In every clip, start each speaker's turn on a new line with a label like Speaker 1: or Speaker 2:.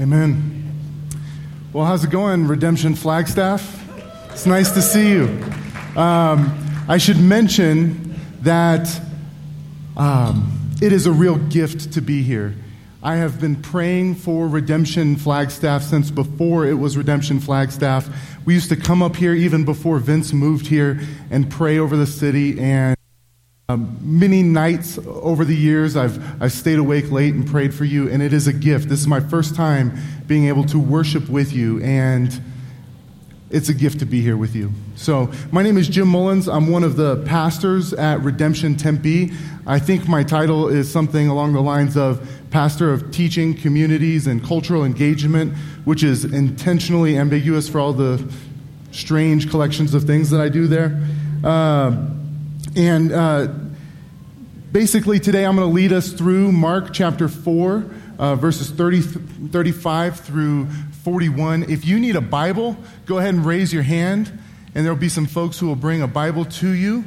Speaker 1: Amen. Well, how's it going, Redemption Flagstaff? It's nice to see you. Um, I should mention that um, it is a real gift to be here. I have been praying for Redemption Flagstaff since before it was Redemption Flagstaff. We used to come up here even before Vince moved here and pray over the city. And um, many nights over the years, I've, I've stayed awake late and prayed for you, and it is a gift. This is my first time being able to worship with you, and it's a gift to be here with you. So, my name is Jim Mullins. I'm one of the pastors at Redemption Tempe. I think my title is something along the lines of Pastor of Teaching, Communities, and Cultural Engagement, which is intentionally ambiguous for all the strange collections of things that I do there. Uh, and uh, basically, today I'm going to lead us through Mark chapter 4, uh, verses 30, 35 through 41. If you need a Bible, go ahead and raise your hand, and there will be some folks who will bring a Bible to you.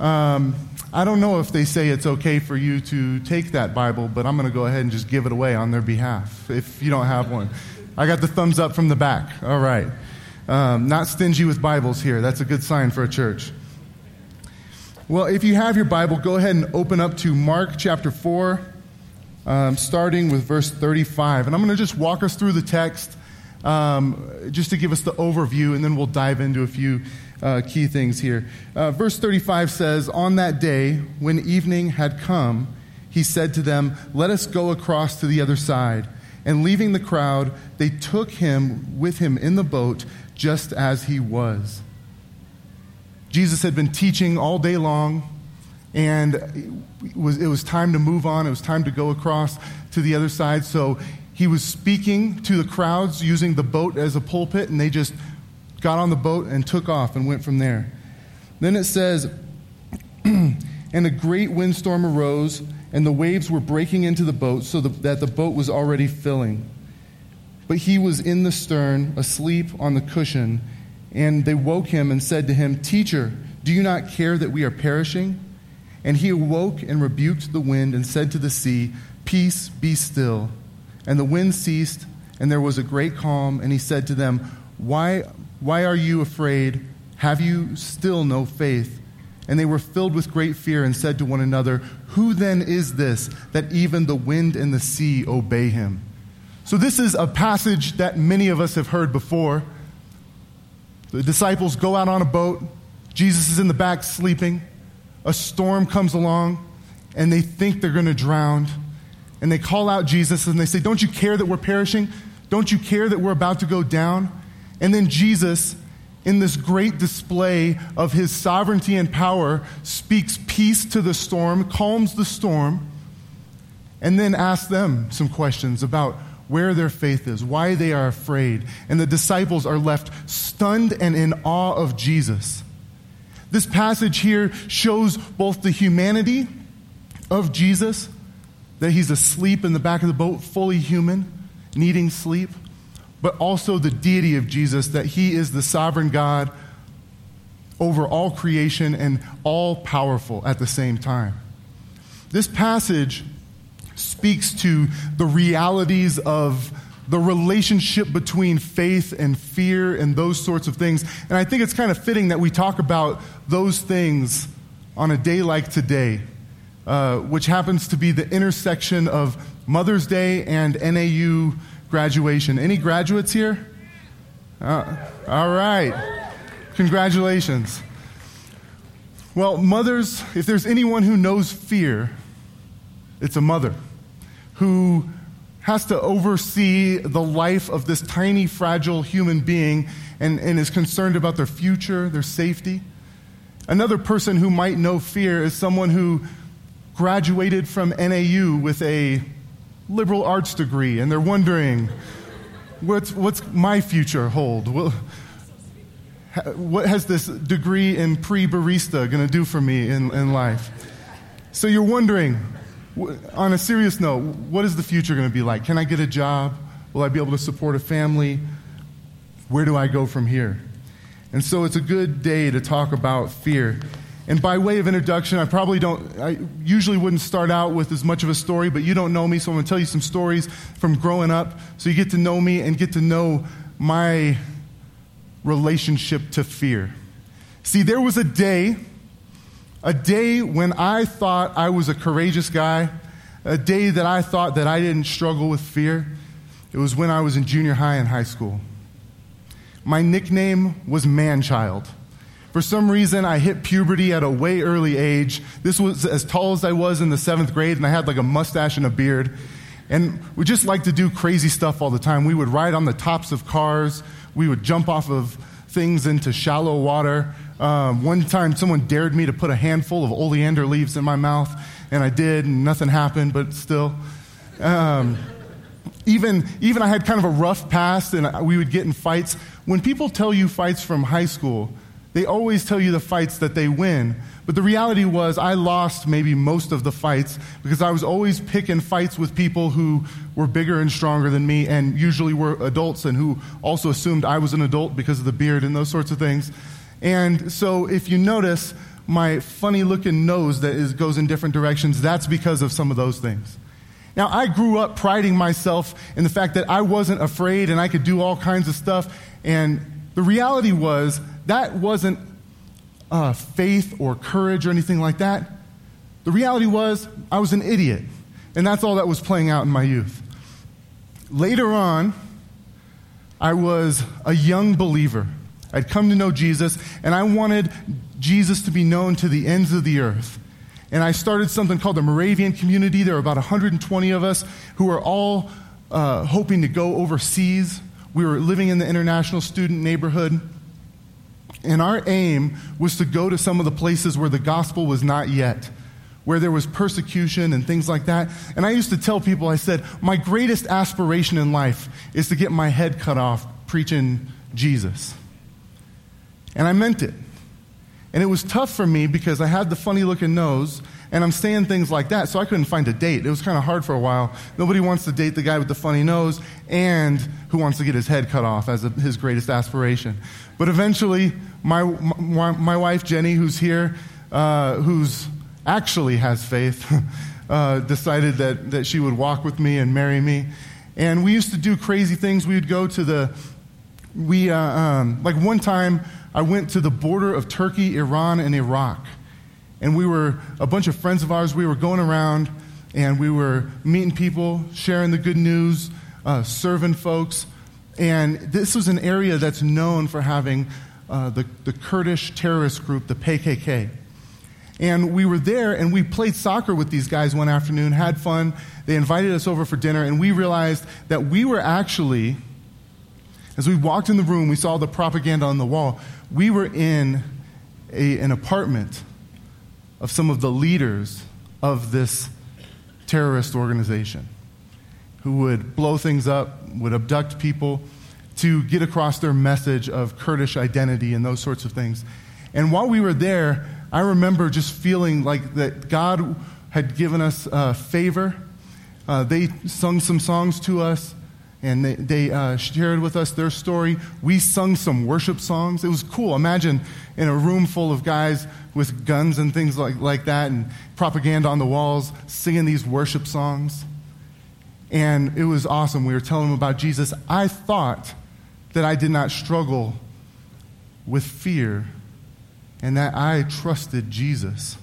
Speaker 1: Um, I don't know if they say it's okay for you to take that Bible, but I'm going to go ahead and just give it away on their behalf if you don't have one. I got the thumbs up from the back. All right. Um, not stingy with Bibles here. That's a good sign for a church. Well, if you have your Bible, go ahead and open up to Mark chapter 4, um, starting with verse 35. And I'm going to just walk us through the text um, just to give us the overview, and then we'll dive into a few uh, key things here. Uh, verse 35 says, On that day, when evening had come, he said to them, Let us go across to the other side. And leaving the crowd, they took him with him in the boat, just as he was. Jesus had been teaching all day long, and it was, it was time to move on. It was time to go across to the other side. So he was speaking to the crowds using the boat as a pulpit, and they just got on the boat and took off and went from there. Then it says, And a great windstorm arose, and the waves were breaking into the boat, so that the boat was already filling. But he was in the stern, asleep on the cushion. And they woke him and said to him, Teacher, do you not care that we are perishing? And he awoke and rebuked the wind and said to the sea, Peace, be still. And the wind ceased, and there was a great calm. And he said to them, Why, why are you afraid? Have you still no faith? And they were filled with great fear and said to one another, Who then is this that even the wind and the sea obey him? So, this is a passage that many of us have heard before. The disciples go out on a boat. Jesus is in the back sleeping. A storm comes along, and they think they're going to drown. And they call out Jesus and they say, Don't you care that we're perishing? Don't you care that we're about to go down? And then Jesus, in this great display of his sovereignty and power, speaks peace to the storm, calms the storm, and then asks them some questions about where their faith is, why they are afraid. And the disciples are left stunned and in awe of Jesus. This passage here shows both the humanity of Jesus, that he's asleep in the back of the boat, fully human, needing sleep, but also the deity of Jesus, that he is the sovereign God over all creation and all powerful at the same time. This passage speaks to the realities of the relationship between faith and fear and those sorts of things. And I think it's kind of fitting that we talk about those things on a day like today, uh, which happens to be the intersection of Mother's Day and NAU graduation. Any graduates here? Uh, all right. Congratulations. Well, mothers, if there's anyone who knows fear, it's a mother who has to oversee the life of this tiny, fragile human being and, and is concerned about their future, their safety. Another person who might know fear is someone who graduated from NAU with a liberal arts degree, and they're wondering, what's, what's my future hold? what has this degree in pre barista going to do for me in, in life? So you're wondering, on a serious note, what is the future going to be like? Can I get a job? Will I be able to support a family? Where do I go from here? And so it's a good day to talk about fear. And by way of introduction, I probably don't, I usually wouldn't start out with as much of a story, but you don't know me, so I'm going to tell you some stories from growing up so you get to know me and get to know my relationship to fear. See, there was a day, a day when I thought I was a courageous guy, a day that I thought that I didn't struggle with fear. It was when I was in junior high and high school. My nickname was Manchild. For some reason, I hit puberty at a way early age. This was as tall as I was in the seventh grade, and I had like a mustache and a beard. And we just like to do crazy stuff all the time. We would ride on the tops of cars. We would jump off of things into shallow water. Um, one time, someone dared me to put a handful of oleander leaves in my mouth, and I did, and nothing happened, but still. Um, even, even I had kind of a rough past, and we would get in fights. When people tell you fights from high school, they always tell you the fights that they win. But the reality was, I lost maybe most of the fights because I was always picking fights with people who were bigger and stronger than me and usually were adults and who also assumed I was an adult because of the beard and those sorts of things. And so if you notice my funny looking nose that is, goes in different directions, that's because of some of those things. Now, I grew up priding myself in the fact that I wasn't afraid and I could do all kinds of stuff. And the reality was, that wasn't uh, faith or courage or anything like that. The reality was, I was an idiot. And that's all that was playing out in my youth. Later on, I was a young believer. I'd come to know Jesus, and I wanted Jesus to be known to the ends of the earth. And I started something called the Moravian Community. There were about 120 of us who are all uh, hoping to go overseas. We were living in the international student neighborhood. And our aim was to go to some of the places where the gospel was not yet, where there was persecution and things like that. And I used to tell people, I said, my greatest aspiration in life is to get my head cut off preaching Jesus. And I meant it. And it was tough for me because I had the funny looking nose and I'm saying things like that, so I couldn't find a date. It was kind of hard for a while. Nobody wants to date the guy with the funny nose and who wants to get his head cut off as a, his greatest aspiration. But eventually, my, my, my wife, Jenny, who's here, uh, who's actually has faith, uh, decided that, that she would walk with me and marry me. And we used to do crazy things. We would go to the, we, uh, um, like one time, I went to the border of Turkey, Iran, and Iraq. And we were, a bunch of friends of ours, we were going around and we were meeting people, sharing the good news, uh, serving folks. And this was an area that's known for having uh, the, the Kurdish terrorist group, the PKK. And we were there and we played soccer with these guys one afternoon, had fun. They invited us over for dinner, and we realized that we were actually, as we walked in the room, we saw the propaganda on the wall. We were in a, an apartment of some of the leaders of this terrorist organization who would blow things up, would abduct people to get across their message of Kurdish identity and those sorts of things. And while we were there, I remember just feeling like that God had given us uh, favor. Uh, they sung some songs to us and they, they uh, shared with us their story. We sung some worship songs. It was cool. Imagine in a room full of guys with guns and things like, like that and propaganda on the walls singing these worship songs. And it was awesome. We were telling them about Jesus. I thought that I did not struggle with fear and that I trusted Jesus.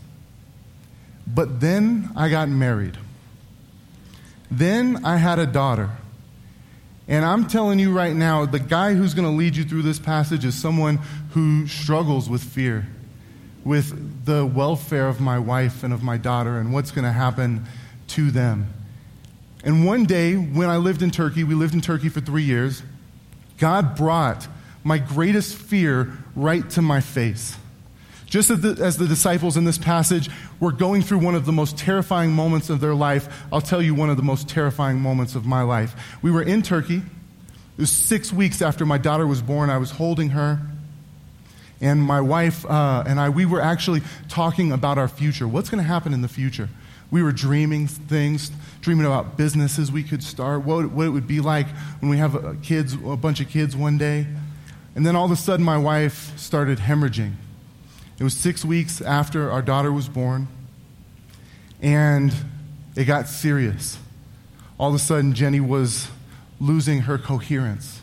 Speaker 1: But then I got married. Then I had a daughter. And I'm telling you right now, the guy who's going to lead you through this passage is someone who struggles with fear, with the welfare of my wife and of my daughter and what's going to happen to them. And one day, when I lived in Turkey, we lived in Turkey for three years, God brought my greatest fear right to my face. Just as the, as the, disciples in this passage were going through one of the most terrifying moments of their life, I'll tell you one of the most terrifying moments of my life. We were in Turkey. It was six weeks after my daughter was born. I was holding her. And my wife uh, and I, we were actually talking about our future. What's going to happen in the future? We were dreaming things, dreaming about businesses we could start, what, what it would be like when we have a, kids, a bunch of kids one day. And then all of a sudden, my wife started hemorrhaging It was six weeks after our daughter was born, and it got serious. All of a sudden, Jenny was losing her coherence.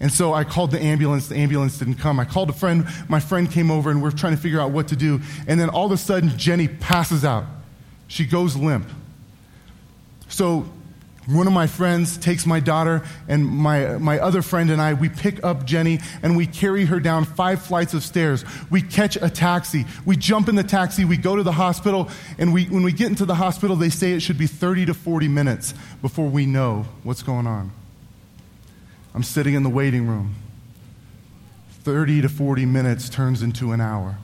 Speaker 1: And so I called the ambulance. The ambulance didn't come. I called a friend. My friend came over, and we're trying to figure out what to do. And then all of a sudden, Jenny passes out. She goes limp. So one of my friends takes my daughter, and my, my other friend and I, we pick up Jenny and we carry her down five flights of stairs. We catch a taxi. We jump in the taxi. We go to the hospital. And we, when we get into the hospital, they say it should be 30 to 40 minutes before we know what's going on. I'm sitting in the waiting room. 30 to 40 minutes turns into an hour.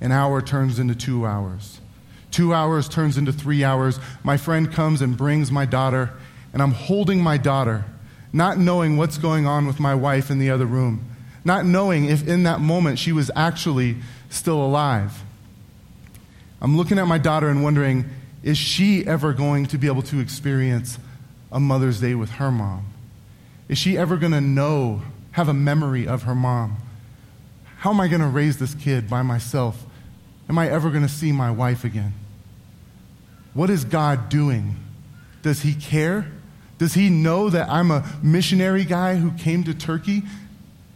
Speaker 1: An hour turns into two hours. Two hours turns into three hours. My friend comes and brings my daughter, and I'm holding my daughter, not knowing what's going on with my wife in the other room, not knowing if in that moment she was actually still alive. I'm looking at my daughter and wondering, is she ever going to be able to experience a Mother's Day with her mom? Is she ever going to know, have a memory of her mom? How am I going to raise this kid by myself? Am I ever going to see my wife again? What is God doing? Does He care? Does He know that I'm a missionary guy who came to Turkey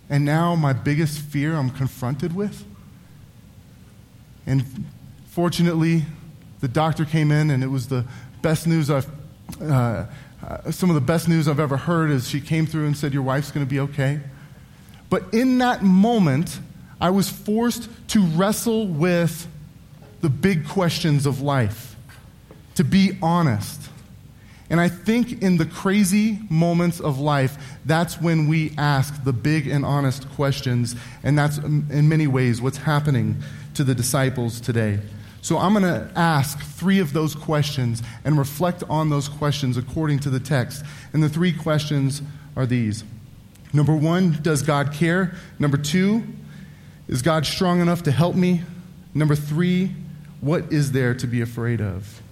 Speaker 1: and now my biggest fear I'm confronted with? And fortunately, the doctor came in and it was the best news I've. Uh, uh, some of the best news I've ever heard is she came through and said, Your wife's going to be okay. But in that moment, I was forced to wrestle with the big questions of life to be honest. And I think in the crazy moments of life, that's when we ask the big and honest questions. And that's, um, in many ways, what's happening to the disciples today. So I'm going to ask three of those questions and reflect on those questions according to the text. And the three questions are these Number one, does God care? Number two, is God strong enough to help me? Number three, what is there to be afraid of?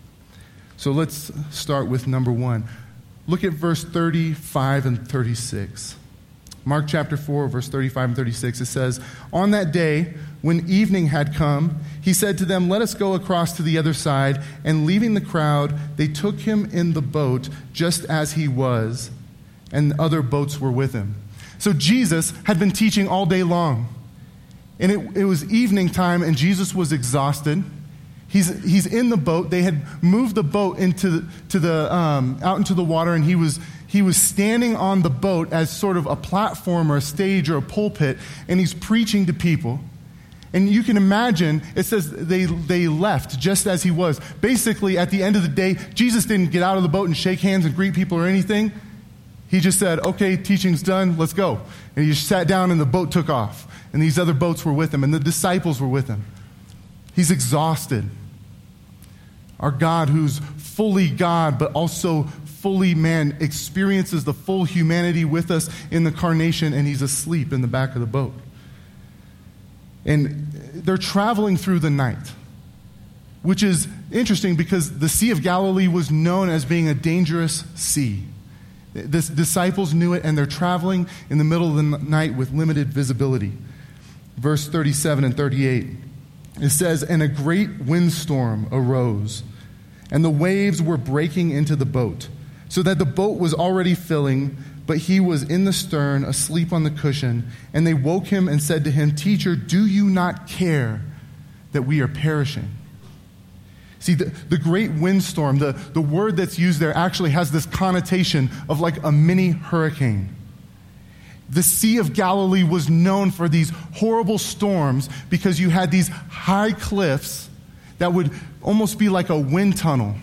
Speaker 1: So let's start with number one. Look at verse 35 and 36. Mark chapter 4, verse 35 and 36. It says, On that day, when evening had come, he said to them, Let us go across to the other side. And leaving the crowd, they took him in the boat just as he was, and other boats were with him. So Jesus had been teaching all day long. And it, it was evening time, and Jesus was exhausted. He's, he's in the boat. They had moved the boat into to the, um, out into the water, and he was, he was standing on the boat as sort of a platform or a stage or a pulpit, and he's preaching to people. And you can imagine, it says they, they left just as he was. Basically, at the end of the day, Jesus didn't get out of the boat and shake hands and greet people or anything. He just said, okay, teaching's done, let's go. And he just sat down and the boat took off. And these other boats were with him, and the disciples were with him. He's exhausted. Our God, who's fully God, but also fully man, experiences the full humanity with us in the carnation, and he's asleep in the back of the boat. And they're traveling through the night, which is interesting because the Sea of Galilee was known as being a dangerous sea. The disciples knew it, and they're traveling in the middle of the night with limited visibility. Verse 37 and 38. It says, And a great windstorm arose, and the waves were breaking into the boat, so that the boat was already filling, but he was in the stern, asleep on the cushion. And they woke him and said to him, Teacher, do you not care that we are perishing? See, the, the great windstorm, the, the word that's used there actually has this connotation of like a mini hurricane. The Sea of Galilee was known for these horrible storms because you had these high cliffs that would almost be like a wind tunnel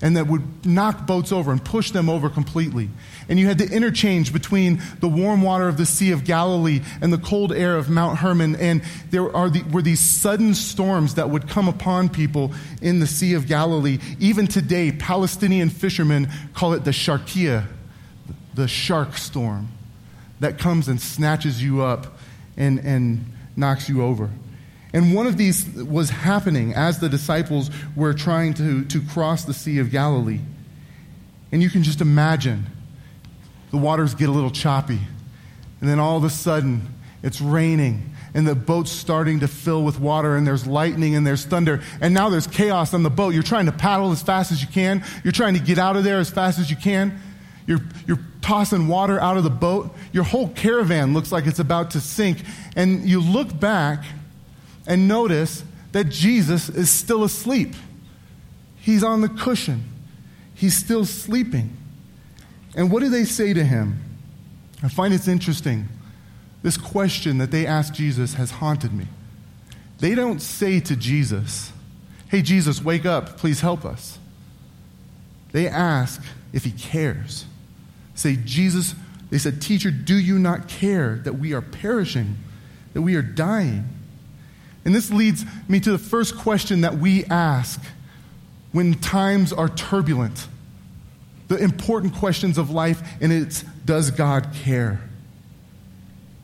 Speaker 1: and that would knock boats over and push them over completely. And you had the interchange between the warm water of the Sea of Galilee and the cold air of Mount Hermon. And there are the, were these sudden storms that would come upon people in the Sea of Galilee. Even today, Palestinian fishermen call it the Sharkia, the shark storm that comes and snatches you up and, and knocks you over. And one of these was happening as the disciples were trying to, to cross the Sea of Galilee. And you can just imagine the waters get a little choppy. And then all of a sudden, it's raining and the boat's starting to fill with water, and there's lightning and there's thunder, and now there's chaos on the boat. You're trying to paddle as fast as you can, you're trying to get out of there as fast as you can. You're, you're tossing water out of the boat. Your whole caravan looks like it's about to sink. And you look back and notice that Jesus is still asleep. He's on the cushion, he's still sleeping. And what do they say to him? I find it's interesting. This question that they ask Jesus has haunted me. They don't say to Jesus, Hey, Jesus, wake up, please help us. They ask if he cares. Say, Jesus, they said, Teacher, do you not care that we are perishing, that we are dying? And this leads me to the first question that we ask when times are turbulent. The important questions of life, and it's does God care?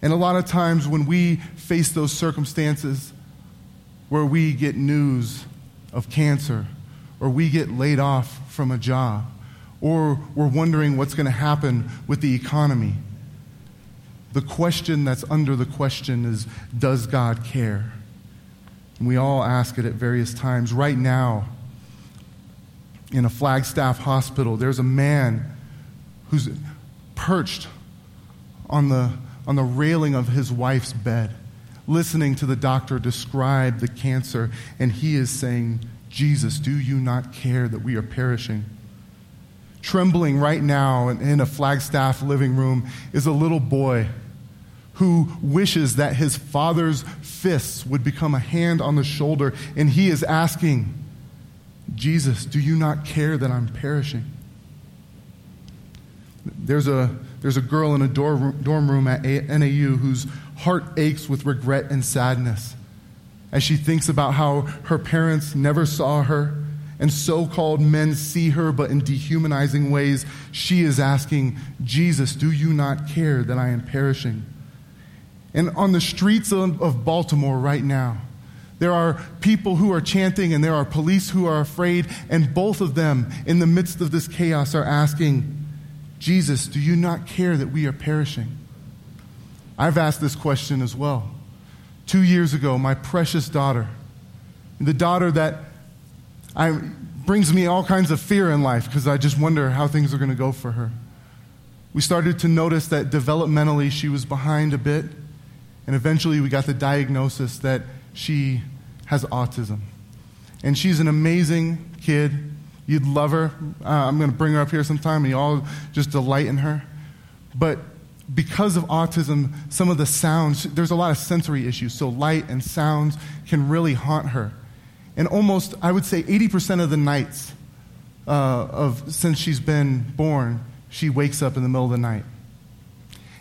Speaker 1: And a lot of times when we face those circumstances where we get news of cancer, or we get laid off from a job, or we're wondering what's going to happen with the economy, the question that's under the question is Does God care? And we all ask it at various times. Right now, in a Flagstaff hospital, there's a man who's perched on the on the railing of his wife's bed, listening to the doctor describe the cancer, and he is saying, Jesus, do you not care that we are perishing? Trembling right now in a Flagstaff living room is a little boy who wishes that his father's fists would become a hand on the shoulder, and he is asking, Jesus, do you not care that I'm perishing? There's a there's a girl in a dorm room at NAU whose heart aches with regret and sadness as she thinks about how her parents never saw her and so called men see her, but in dehumanizing ways. She is asking, Jesus, do you not care that I am perishing? And on the streets of, Baltimore right now, there are people who are chanting and there are police who are afraid, and both of them, in the midst of this chaos, are asking, Jesus, do you not care that we are perishing? I've asked this question as well. Two years ago, my precious daughter, the daughter that I, brings me all kinds of fear in life because I just wonder how things are going to go for her. We started to notice that developmentally she was behind a bit, and eventually we got the diagnosis that she has autism. And she's an amazing kid. You'd love her. Uh, I'm going to bring her up here sometime, and you all just delight in her. But because of autism, some of the sounds, there's a lot of sensory issues. So light and sounds can really haunt her. And almost, I would say, 80% of the nights uh, of since she's been born, she wakes up in the middle of the night.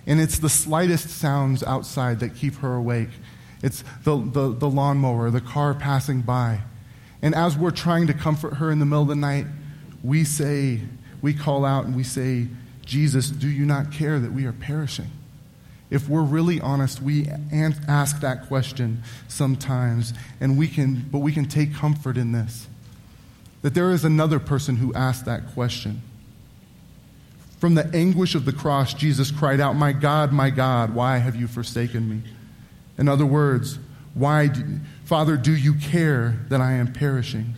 Speaker 1: And it's the slightest sounds outside that keep her awake. It's the, the, the lawnmower, the car passing by. And as we're trying to comfort her in the middle of the night, we say, we call out and we say, Jesus, do you not care that we are perishing? If we're really honest, we ask that question sometimes, and we can, but we can take comfort in this that there is another person who asked that question. From the anguish of the cross, Jesus cried out, My God, my God, why have you forsaken me? In other words, why, do, Father, do you care that I am perishing?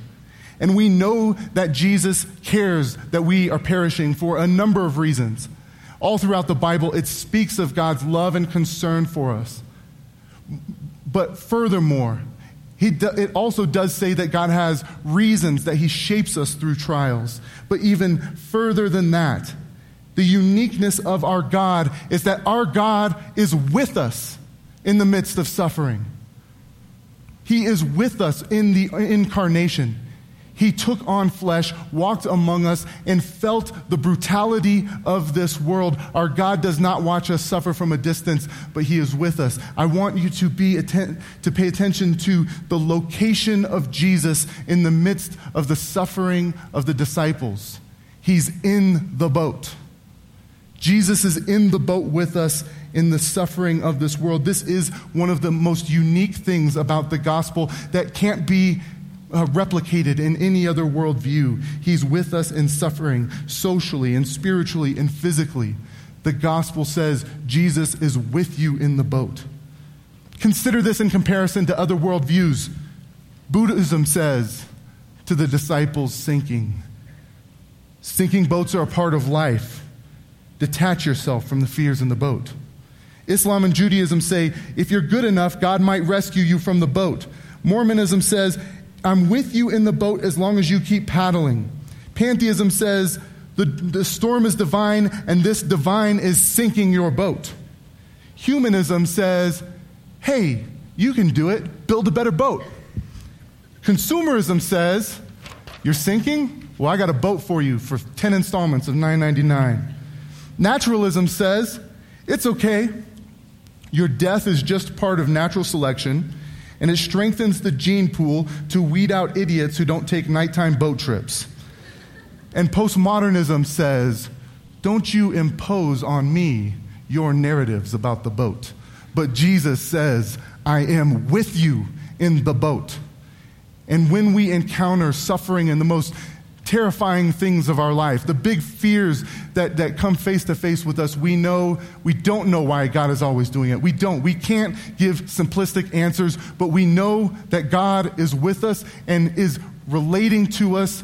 Speaker 1: And we know that Jesus cares that we are perishing for a number of reasons. All throughout the Bible, it speaks of God's love and concern for us. But furthermore, he do, it also does say that God has reasons that He shapes us through trials. But even further than that, the uniqueness of our God is that our God is with us in the midst of suffering. He is with us in the incarnation. He took on flesh, walked among us, and felt the brutality of this world. Our God does not watch us suffer from a distance, but He is with us. I want you to, be atten- to pay attention to the location of Jesus in the midst of the suffering of the disciples. He's in the boat. Jesus is in the boat with us in the suffering of this world. This is one of the most unique things about the gospel that can't be uh, replicated in any other worldview. He's with us in suffering, socially and spiritually and physically. The gospel says Jesus is with you in the boat. Consider this in comparison to other worldviews. Buddhism says to the disciples sinking, sinking boats are a part of life. Detach yourself from the fears in the boat. Islam and Judaism say if you're good enough, God might rescue you from the boat. Mormonism says, I'm with you in the boat as long as you keep paddling. Pantheism says, the, the storm is divine and this divine is sinking your boat. Humanism says, hey, you can do it, build a better boat. Consumerism says, you're sinking? Well, I got a boat for you for 10 installments of $9.99. Naturalism says, it's okay. Your death is just part of natural selection, and it strengthens the gene pool to weed out idiots who don't take nighttime boat trips. And postmodernism says, don't you impose on me your narratives about the boat. But Jesus says, I am with you in the boat. And when we encounter suffering in the most terrifying things of our life, the big fears that, that come face to face with us, we know, we don't know why God is always doing it. We don't. We can't give simplistic answers, but we know that God is with us and is relating to us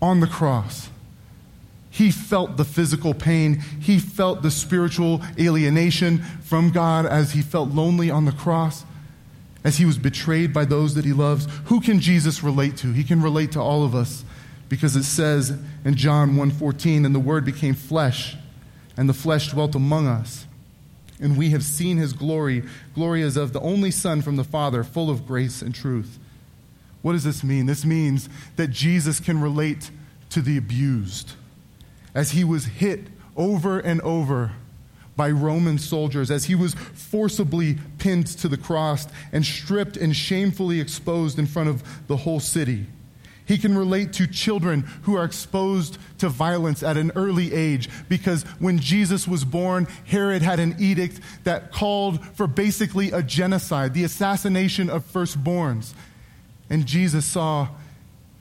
Speaker 1: on the cross. He felt the physical pain. He felt the spiritual alienation from God as he felt lonely on the cross, as he was betrayed by those that he loves. Who can Jesus relate to? He can relate to all of us because it says in John 1:14 and the word became flesh and the flesh dwelt among us and we have seen his glory glory as of the only son from the father full of grace and truth. What does this mean? This means that Jesus can relate to the abused as he was hit over and over by Roman soldiers, as he was forcibly pinned to the cross and stripped and shamefully exposed in front of the whole city. He can relate to children who are exposed to violence at an early age because when Jesus was born, Herod had an edict that called for basically a genocide, the assassination of firstborns. And Jesus saw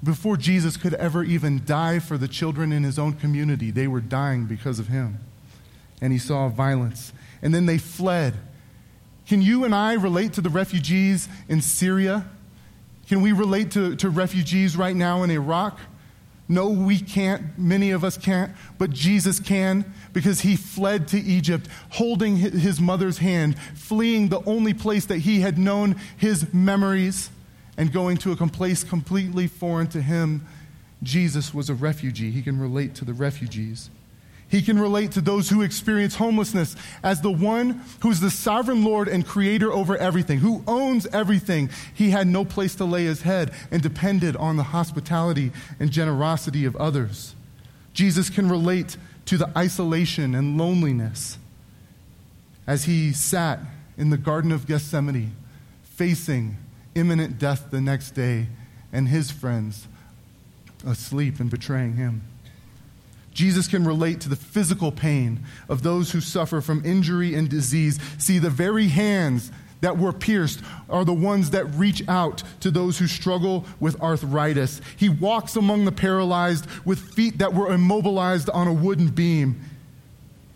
Speaker 1: before Jesus could ever even die for the children in his own community, they were dying because of him. And he saw violence. And then they fled. Can you and I relate to the refugees in Syria? Can we relate to, to refugees right now in Iraq? No, we can't. Many of us can't. But Jesus can because he fled to Egypt, holding his mother's hand, fleeing the only place that he had known his memories and going to a place completely foreign to him, Jesus was a refugee. He can relate to the refugees. He can relate to those who experience homelessness as the one who's the sovereign Lord and creator over everything, who owns everything. He had no place to lay his head and depended on the hospitality and generosity of others. Jesus can relate to the isolation and loneliness as he sat in the Garden of Gethsemane, facing imminent death the next day, and his friends asleep and betraying him. Jesus can relate to the physical pain of those who suffer from injury and disease. See, the very hands that were pierced are the ones that reach out to those who struggle with arthritis. He walks among the paralyzed with feet that were immobilized on a wooden beam.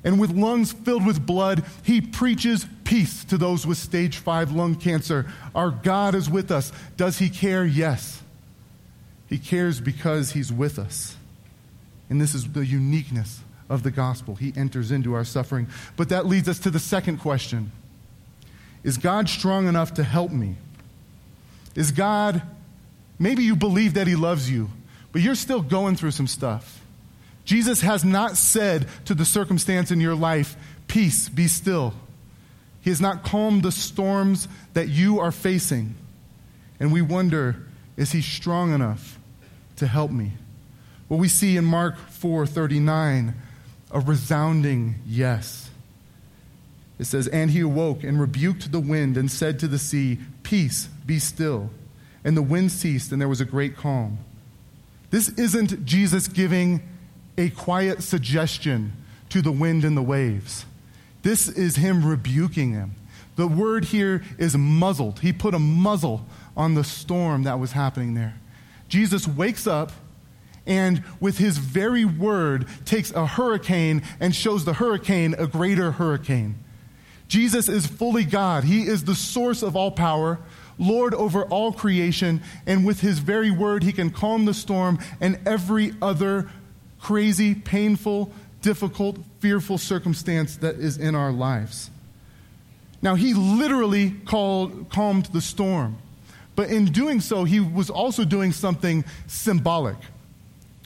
Speaker 1: And with lungs filled with blood, he preaches peace to those with stage five lung cancer. Our God is with us. Does he care? Yes. He cares because he's with us. And this is the uniqueness of the gospel. He enters into our suffering. But that leads us to the second question Is God strong enough to help me? Is God, maybe you believe that he loves you, but you're still going through some stuff. Jesus has not said to the circumstance in your life, Peace, be still. He has not calmed the storms that you are facing. And we wonder, is he strong enough to help me? Well, we see in Mark 4:39 a resounding yes. It says, "And he awoke and rebuked the wind and said to the sea, Peace, be still. And the wind ceased, and there was a great calm." This isn't Jesus giving a quiet suggestion to the wind and the waves. This is him rebuking them. The word here is muzzled. He put a muzzle on the storm that was happening there. Jesus wakes up and with his very word takes a hurricane and shows the hurricane a greater hurricane. Jesus is fully God. He is the source of all power, Lord over all creation, and with his very word, he can calm the storm and every other crazy, painful, difficult, fearful circumstance that is in our lives. Now, he literally called, calmed the storm, but in doing so, he was also doing something symbolic.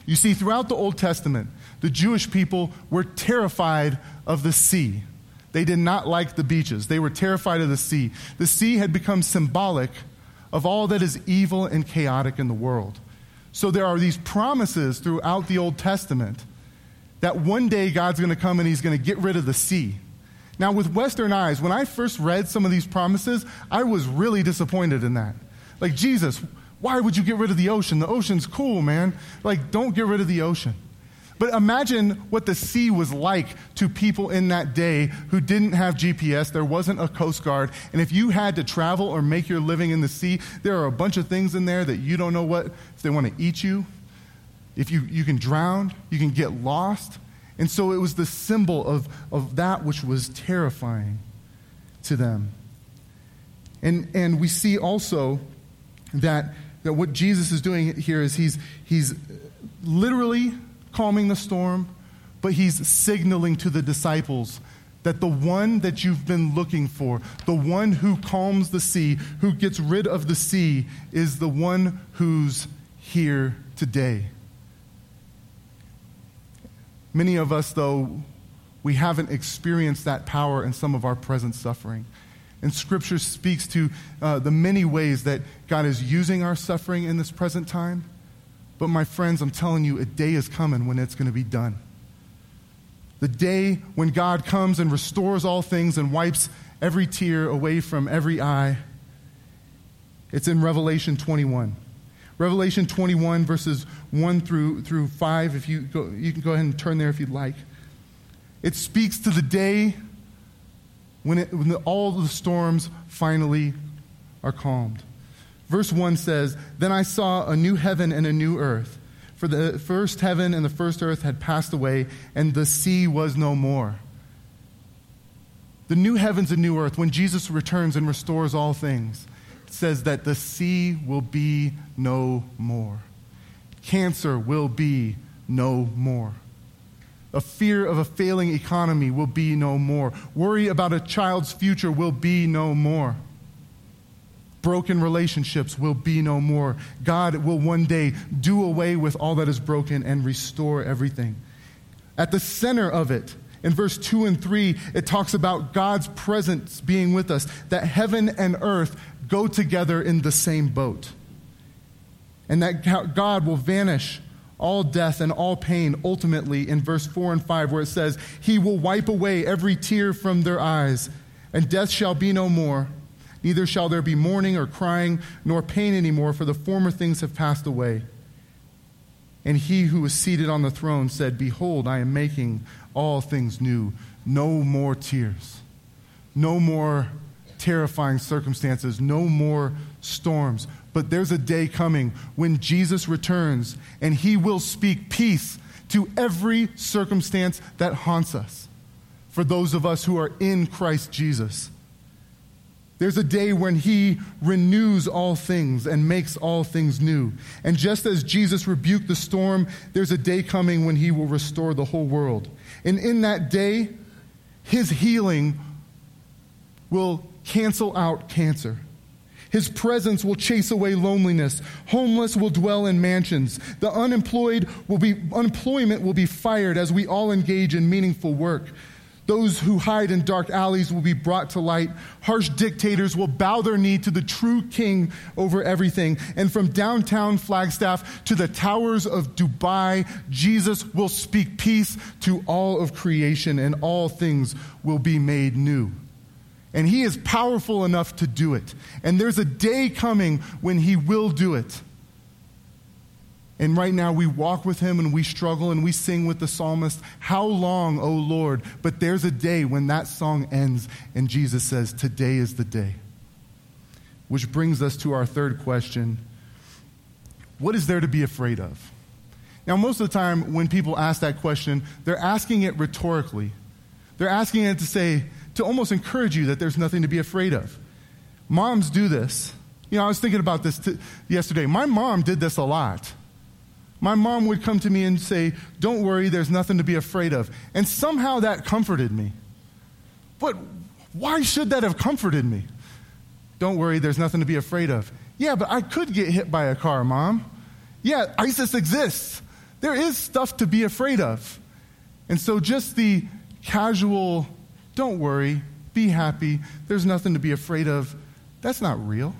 Speaker 1: You see, throughout the Old Testament, the Jewish people were terrified of the sea. They did not like the beaches. They were terrified of the sea. The sea had become symbolic of all that is evil and chaotic in the world. So there are these promises throughout the Old Testament that one day God's going to come and he's going to get rid of the sea. Now, with Western eyes, when I first read some of these promises, I was really disappointed in that. Like, Jesus, why would you get rid of the ocean? The ocean's cool, man. Like, don't get rid of the ocean. But imagine what the sea was like to people in that day who didn't have GPS. There wasn't a Coast Guard. And if you had to travel or make your living in the sea, there are a bunch of things in there that you don't know what, if they want to eat you, if you, you can drown, you can get lost. And so it was the symbol of, of that which was terrifying to them. And, and we see also that, that what Jesus is doing here is he's, he's literally calming the storm, but he's signaling to the disciples that the one that you've been looking for, the one who calms the sea, who gets rid of the sea, is the one who's here today. Many of us, though, we haven't experienced that power in some of our present suffering. And Scripture speaks to uh, the many ways that God is using our suffering in this present time. But my friends, I'm telling you, a day is coming when it's going to be done. The day when God comes and restores all things and wipes every tear away from every eye. It's in Revelation 21. Revelation 21, verses 1 through, through 5. If you, go, you can go ahead and turn there if you'd like. It speaks to the day when, it, when the, all the storms finally are calmed. Verse 1 says, Then I saw a new heaven and a new earth. For the first heaven and the first earth had passed away, and the sea was no more. The new heavens and new earth, when Jesus returns and restores all things, says that the sea will be no more. Cancer will be no more. A fear of a failing economy will be no more. Worry about a child's future will be no more. Broken relationships will be no more. God will one day do away with all that is broken and restore everything. At the center of it, in verse 2 and 3, it talks about God's presence being with us, that heaven and earth go together in the same boat. And that God will vanish all death and all pain ultimately in verse 4 and 5, where it says, He will wipe away every tear from their eyes, and death shall be no more. Neither shall there be mourning or crying, nor pain anymore, for the former things have passed away. And he who was seated on the throne said, Behold, I am making all things new. No more tears. No more terrifying circumstances. No more storms. But there's a day coming when Jesus returns and he will speak peace to every circumstance that haunts us for those of us who are in Christ Jesus. There's a day when he renews all things and makes all things new. And just as Jesus rebuked the storm, there's a day coming when he will restore the whole world. And in that day, his healing will cancel out cancer. His presence will chase away loneliness. Homeless will dwell in mansions. The unemployed will be, unemployment will be fired as we all engage in meaningful work. Those who hide in dark alleys will be brought to light. Harsh dictators will bow their knee to the true king over everything. And from downtown Flagstaff to the towers of Dubai, Jesus will speak peace to all of creation and all things will be made new. And he is powerful enough to do it. And there's a day coming when he will do it. And right now we walk with him and we struggle and we sing with the psalmist, How long, O Lord? But there's a day when that song ends and Jesus says, Today is the day. Which brings us to our third question What is there to be afraid of? Now, most of the time when people ask that question, they're asking it rhetorically. They're asking it to say, to almost encourage you that there's nothing to be afraid of. Moms do this. You know, I was thinking about this t- yesterday. My mom did this a lot. My mom would come to me and say, Don't worry, there's nothing to be afraid of. And somehow that comforted me. But why should that have comforted me? Don't worry, there's nothing to be afraid of. Yeah, but I could get hit by a car, mom. Yeah, ISIS exists. There is stuff to be afraid of. And so just the casual, don't worry, be happy, there's nothing to be afraid of, that's not real.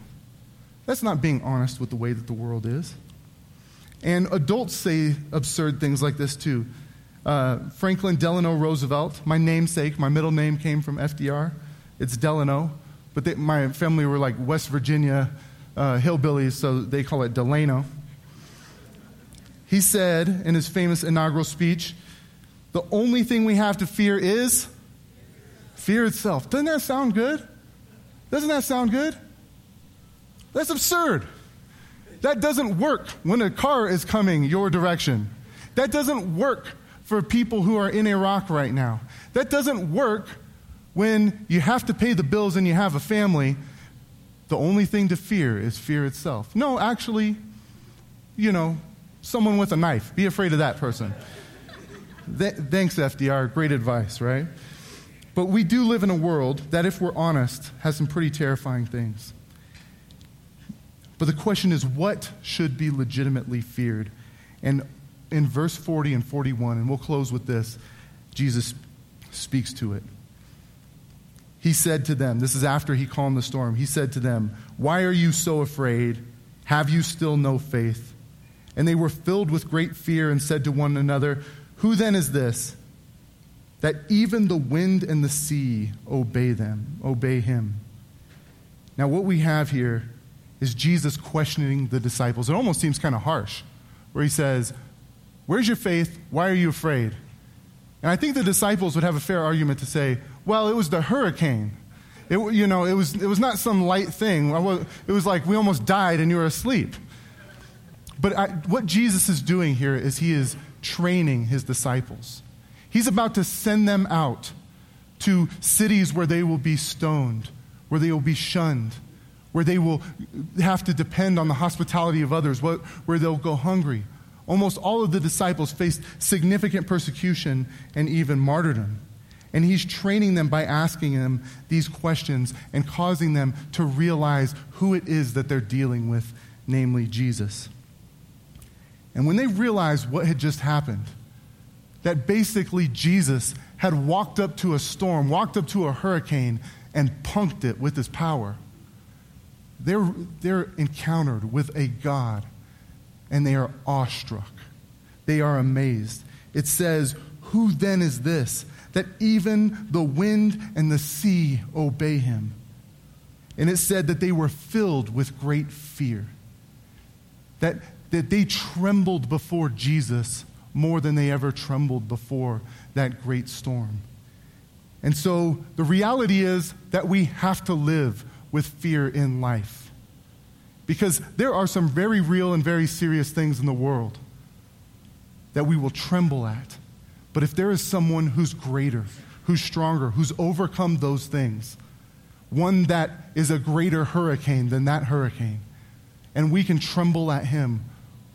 Speaker 1: That's not being honest with the way that the world is. And adults say absurd things like this too. Uh, Franklin Delano Roosevelt, my namesake, my middle name came from FDR. It's Delano, but they, my family were like West Virginia uh, hillbillies, so they call it Delano. He said in his famous inaugural speech, The only thing we have to fear is fear itself. Doesn't that sound good? Doesn't that sound good? That's absurd. That doesn't work when a car is coming your direction. That doesn't work for people who are in Iraq right now. That doesn't work when you have to pay the bills and you have a family. The only thing to fear is fear itself. No, actually, you know, someone with a knife. Be afraid of that person. Th- thanks, FDR. Great advice, right? But we do live in a world that, if we're honest, has some pretty terrifying things. But the question is, what should be legitimately feared? And in verse 40 and 41, and we'll close with this, Jesus speaks to it. He said to them, this is after he calmed the storm, he said to them, Why are you so afraid? Have you still no faith? And they were filled with great fear and said to one another, Who then is this? That even the wind and the sea obey them, obey him. Now, what we have here is Jesus questioning the disciples. It almost seems kind of harsh, where he says, Where's your faith? Why are you afraid? And I think the disciples would have a fair argument to say, Well, it was the hurricane. It, you know, it was, it was not some light thing. It was like we almost died and you were asleep. But I, what Jesus is doing here is he is training his disciples. He's about to send them out to cities where they will be stoned, where they will be shunned, where they will have to depend on the hospitality of others, where they'll go hungry. Almost all of the disciples faced significant persecution and even martyrdom. And he's training them by asking them these questions and causing them to realize who it is that they're dealing with, namely Jesus. And when they realized what had just happened, that basically Jesus had walked up to a storm, walked up to a hurricane, and punked it with his power they're, they're encountered with a God and they are awestruck. They are amazed. It says, Who then is this that even the wind and the sea obey him? And it said that they were filled with great fear, that, that they trembled before Jesus more than they ever trembled before that great storm. And so the reality is that we have to live with fear in life. Because there are some very real and very serious things in the world that we will tremble at. But if there is someone who's greater, who's stronger, who's overcome those things, one that is a greater hurricane than that hurricane, and we can tremble at him,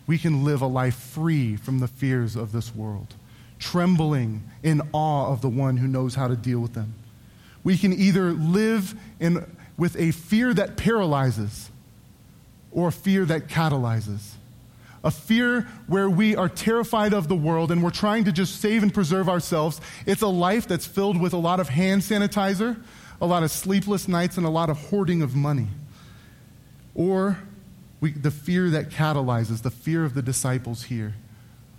Speaker 1: we can live a life free from the fears of this world, trembling in awe of the one who knows how to deal with them. We can either live in with a fear that paralyzes or a fear that catalyzes. A fear where we are terrified of the world and we're trying to just save and preserve ourselves. It's a life that's filled with a lot of hand sanitizer, a lot of sleepless nights, and a lot of hoarding of money. Or we, the fear that catalyzes, the fear of the disciples here,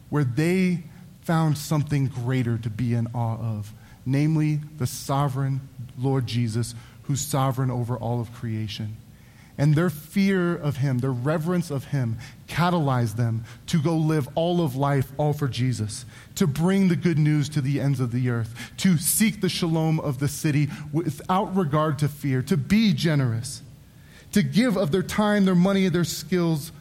Speaker 1: where they found something greater to be in awe of, namely the sovereign Lord Jesus who's sovereign over all of creation. And their fear of him, their reverence of him, catalyzed them to go live all of life all for Jesus, to bring the good news to the ends of the earth, to seek the shalom of the city without regard to fear, to be generous, to give of their time, their money, their skills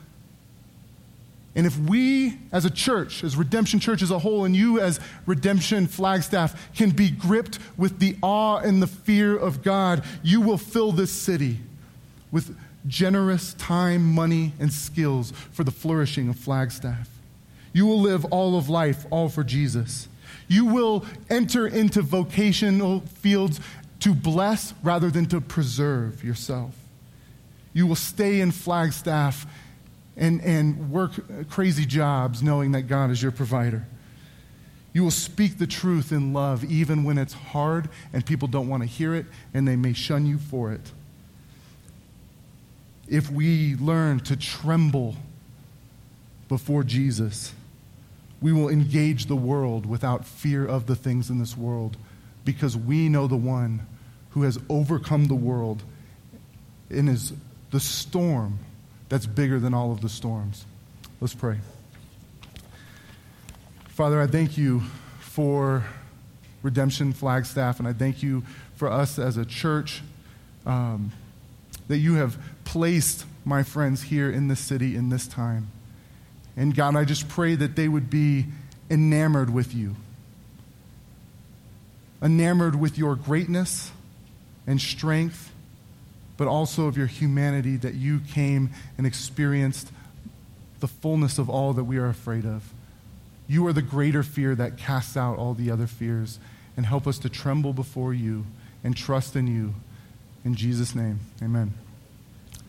Speaker 1: And if we as a church, as Redemption Church as a whole, and you as Redemption Flagstaff can be gripped with the awe and the fear of God, you will fill this city with generous time, money, and skills for the flourishing of Flagstaff. You will live all of life, all for Jesus. You will enter into vocational fields to bless rather than to preserve yourself. You will stay in Flagstaff and, and work crazy jobs knowing that God is your provider. You will speak the truth in love even when it's hard and people don't want to hear it and they may shun you for it. If we learn to tremble before Jesus, we will engage the world without fear of the things in this world because we know the one who has overcome the world and is the storm that's bigger than all of the storms. Let's pray. Father, I thank you for Redemption Flagstaff, and I thank you for us as a church um, that you have placed my friends here in this city in this time. And God, I just pray that they would be enamored with you, enamored with your greatness and strength but also of your humanity that you came and experienced the fullness of all that we are afraid of. You are the greater fear that casts out all the other fears and help us to tremble before you and trust in you. In Jesus' name, amen.